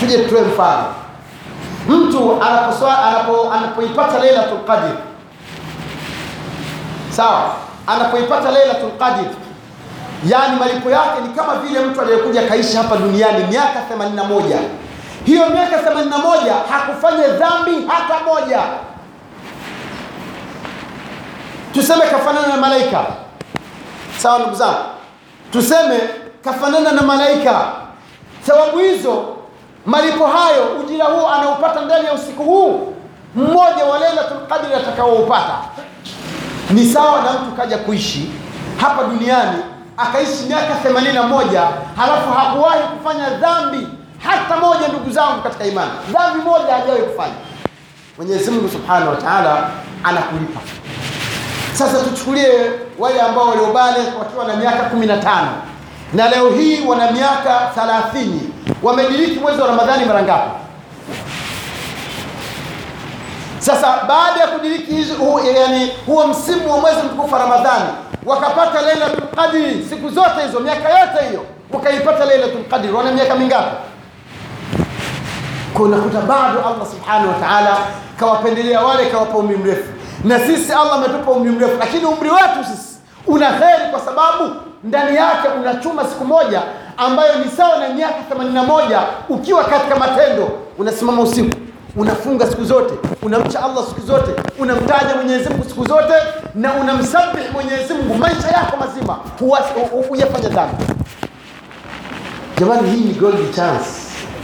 Tuje tutoe mfano, mtu anapoipata Lailatul Qadr, sawa, anapoipata Lailatul Qadr, yani malipo yake ni kama vile mtu aliyekuja kaishi hapa duniani miaka 81 hiyo miaka 81 hakufanya dhambi hata moja. Tuseme kafanana na malaika, sawa ndugu zangu, tuseme kafanana na malaika. Sababu hizo, malipo hayo, ujira huo anaupata ndani ya usiku huu mmoja wa Lailatul Qadri atakaoupata ni sawa na mtu kaja kuishi hapa duniani akaishi miaka 81 halafu hakuwahi kufanya dhambi hata moja. Ndugu zangu katika imani, dhambi moja hajawahi kufanya. Mwenyezi Mungu Subhanahu wa Ta'ala anakulipa. Sasa tuchukulie wale ambao waliobale wakiwa na miaka 15 na leo hii wana miaka 30, wamediriki mwezi wa Ramadhani mara ngapi? Sasa baada ya kudiriki yani huo msimu wa mwezi mtukufu wa Ramadhani wakapata Lailatul Qadri siku zote hizo miaka yote hiyo wakaipata Lailatul Qadri, wana miaka mingapi? Kwa bado Allah subhanahu wa ta'ala kawapendelea wale, kawapa umri mrefu, na sisi Allah ametupa umri mrefu, lakini umri wetu sisi una heri, kwa sababu ndani yake unachuma siku moja ambayo ni sawa na miaka 81 ukiwa katika matendo, unasimama usiku unafunga siku zote, unamcha Allah siku zote, unamtaja Mwenyezi Mungu siku zote, na unamsabihi Mwenyezi Mungu maisha yako mazima, huyafanya dhambi. Jamani, hii ni golden chance,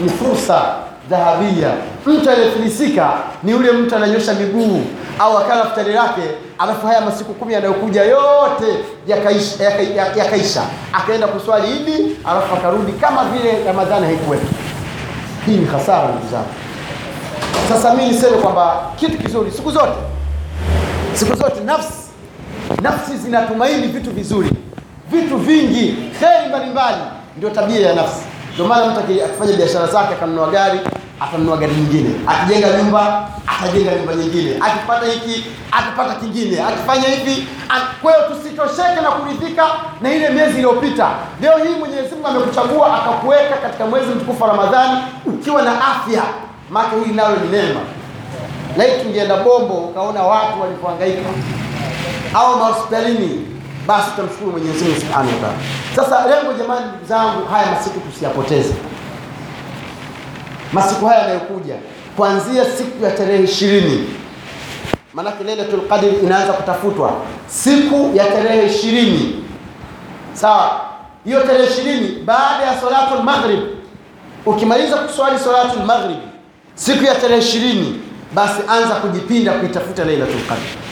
ni fursa dhahabia. Mtu aliyefilisika ni yule mtu ananyosha miguu au akala futari lake, alafu haya masiku kumi yanayokuja yote yakaisha, yaka, yakaisha, akaenda kuswali Idi alafu akarudi kama vile Ramadhani haikuwepo. Hii ni hasara ndugu zangu. Sasa mimi niseme kwamba kitu kizuri siku zote, siku zote nafsi nafsi zinatumaini vitu vizuri, vitu vingi, kheri mbalimbali, ndio tabia ya nafsi. Ndio maana mtu akifanya biashara zake akanunua gari, atanunua gari nyingine, akijenga nyumba, atajenga nyumba nyingine, akipata hiki, akipata kingine, akifanya hivi. Kwa hiyo tusitosheke na kuridhika na ile miezi iliyopita. Leo hii Mwenyezi Mungu amekuchagua akakuweka katika mwezi mtukufu wa Ramadhani ukiwa na afya maana hili nalo ni neema. Laiti tungeenda Bombo ukaona watu walipohangaika au mahospitalini, basi tutamshukuru Mwenyezi Mungu Subhanahu wa Ta'ala. Sasa lengo jamani, ndugu zangu, haya masiku tusiyapoteze. Masiku haya yanayokuja kuanzia siku ya tarehe ishirini, maanake Lailatul Qadr inaanza kutafutwa siku ya tarehe ishirini. Sawa, hiyo tarehe ishirini baada ya salatul maghrib, ukimaliza kuswali salatul maghrib siku ya tarehe ishirini basi anza kujipinda kuitafuta Lailatul Qadr.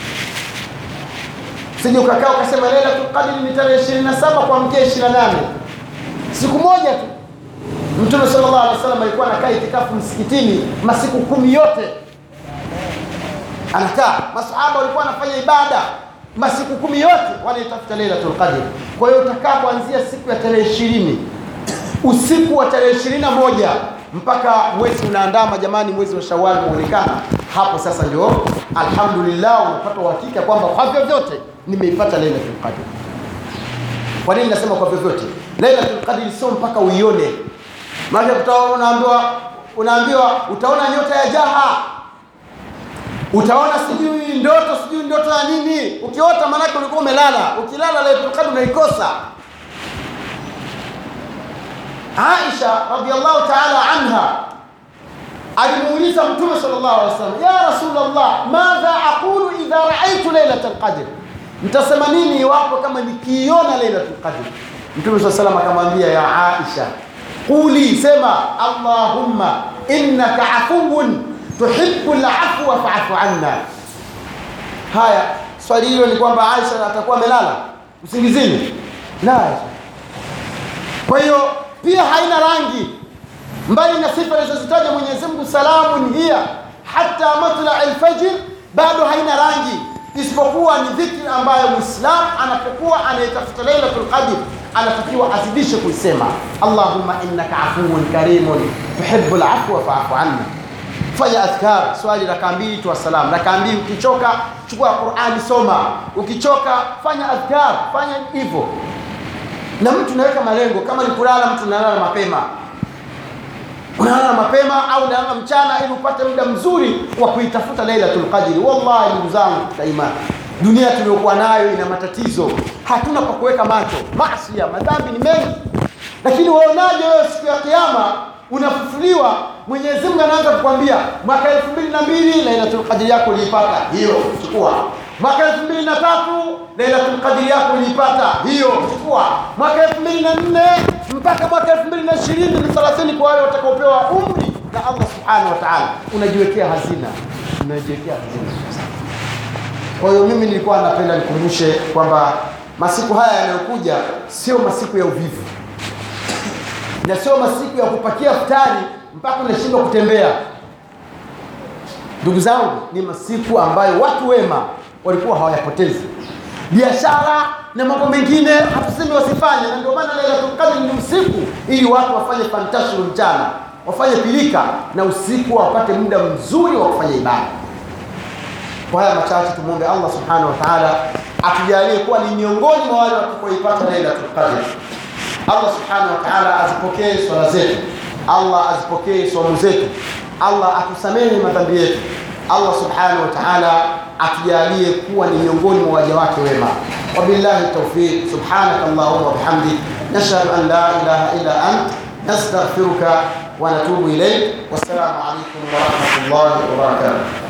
Sije ukakaa ukasema Lailatul Qadr ni tarehe 27 kuamkia 28, siku moja tu. Mtume sallallahu alaihi wasallam alikuwa anakaa itikafu msikitini masiku kumi yote, anakaa. Masahaba walikuwa anafanya ibada masiku kumi yote, wanaitafuta Lailatul Qadr. Kwa hiyo utakaa kuanzia siku ya tarehe ishirini usiku wa tarehe ishirini na moja mpaka mwezi unaandama, jamani, mwezi wa Shawwal kuonekana hapo. Sasa ndio alhamdulillah, unapata uhakika kwamba kwa vyovyote nimeipata Lailatul Qadr. Kwa nini nasema kwa vyovyote? Lailatul Qadr sio mpaka uione, maana unaambiwa unaambiwa utaona nyota ya jaha, utaona sijui ndoto sijui ndoto ya nini. Ukiota maanake ulikuwa umelala, ukilala Lailatul Qadr unaikosa. Aisha radhiallahu ta'ala anha alimuuliza Mtume sallallahu alaihi wasallam, ya Rasulullah, madha aqulu idha raaitu lailatul qadr, nitasema nini iwapo kama nikiiona lailatul qadr? Mtume sallallahu alaihi akamwambia, ya Aisha, quli, sema allahumma innaka afuwun tuhibu afwa fa'fu anna. Haya, swali hilo ni kwamba Aisha atakuwa amelala usingizini? La. Kwa hiyo pia haina rangi, mbali na sifa alizozitaja Mwenyezi Mungu, salamun hiya hata matla alfajr, bado haina rangi, isipokuwa ni dhikri ambayo Muislam anapokuwa anayetafuta Lailatul Qadr anatakiwa azidishe kuisema, Allahumma innaka afuwun karimun tuhibbul afwa fa'fu anna. Fanya adhkar, swali rakaa mbili tu salam, rakaa mbili. Ukichoka chukua Qur'ani soma, ukichoka fanya adhkar, fanya hivyo na mtu naweka malengo, kama ni kulala, mtu nalala mapema. Unalala mapema au unalala mchana ili upate muda mzuri wa kuitafuta Lailatul Qadri. Wallahi ndugu zangu katika imani, dunia tuliyokuwa nayo ina matatizo, hatuna pa kuweka macho, maasi ya madhambi ni mengi, lakini waonaje wewe siku ya Kiyama unafufuliwa, Mwenyezi Mungu anaanza kukwambia mwaka elfu mbili na mbili Lailatul Qadri yako uliipata, hiyo chukua. Mwaka elfu mbili na tatu Lailatul Qadri yako uliipata, hiyo chukua. Mwaka elfu mbili na nne mpaka mwaka elfu mbili na ishirini na thelathini kwa wale watakaopewa umri na Allah subhanahu wa ta'ala, unajiwekea hazina, unajiwekea hazina. Kwa hiyo mimi nilikuwa napenda nikumbushe kwamba masiku haya yanayokuja sio masiku ya uvivu na sio masiku ya kupakia futari mpaka unashindwa kutembea. Ndugu zangu, ni masiku ambayo watu wema walikuwa hawayapotezi. Biashara na mambo mengine hatusemi wasifanye, na ndio maana Lailatul Qadr ni ili watu wafanye fantashiru mchana, wafanye pilika, na usiku wapate muda mzuri wa kufanya ibada. Kwa haya machache tumwombe Allah subhanahu wa ta'ala atujalie kuwa ni miongoni mwa wale watakaoipata Lailatul Qadr. Allah subhanahu wa ta'ala azipokee swala zetu, Allah azipokee somo zetu, Allah atusamehe madhambi yetu, Allah subhanahu wa ta'ala atujalie kuwa ni miongoni mwa waja wake wema. Wabillahi tawfiq, subhanaka allahumma wa bihamdik, نشهد أن لا إله إلا أنت نستغفرك ونتوب إليك. والسلام عليكم ورحمة الله وبركاته.